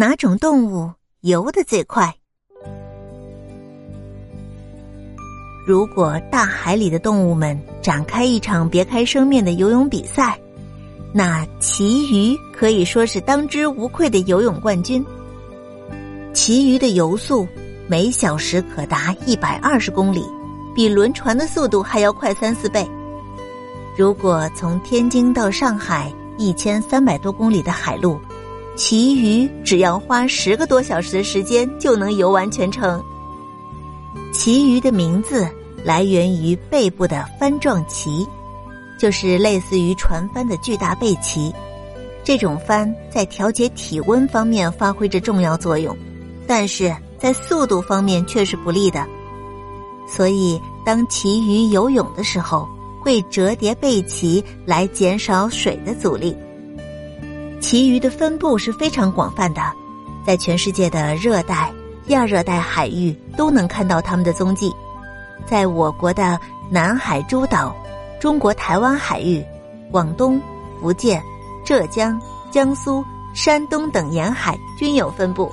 哪种动物游得最快？如果大海里的动物们展开一场别开生面的游泳比赛，那旗鱼可以说是当之无愧的游泳冠军。旗鱼的游速每小时可达一百二十公里，比轮船的速度还要快三四倍。如果从天津到上海一千三百多公里的海路，旗鱼只要花十个多小时的时间就能游完全程。旗鱼的名字来源于背部的帆状鳍，就是类似于船帆的巨大背鳍。这种帆在调节体温方面发挥着重要作用，但是在速度方面却是不利的。所以，当旗鱼游泳的时候，会折叠背鳍来减少水的阻力。其余的分布是非常广泛的，在全世界的热带、亚热带海域都能看到它们的踪迹。在我国的南海诸岛、中国台湾海域、广东、福建、浙江、江苏、山东等沿海均有分布。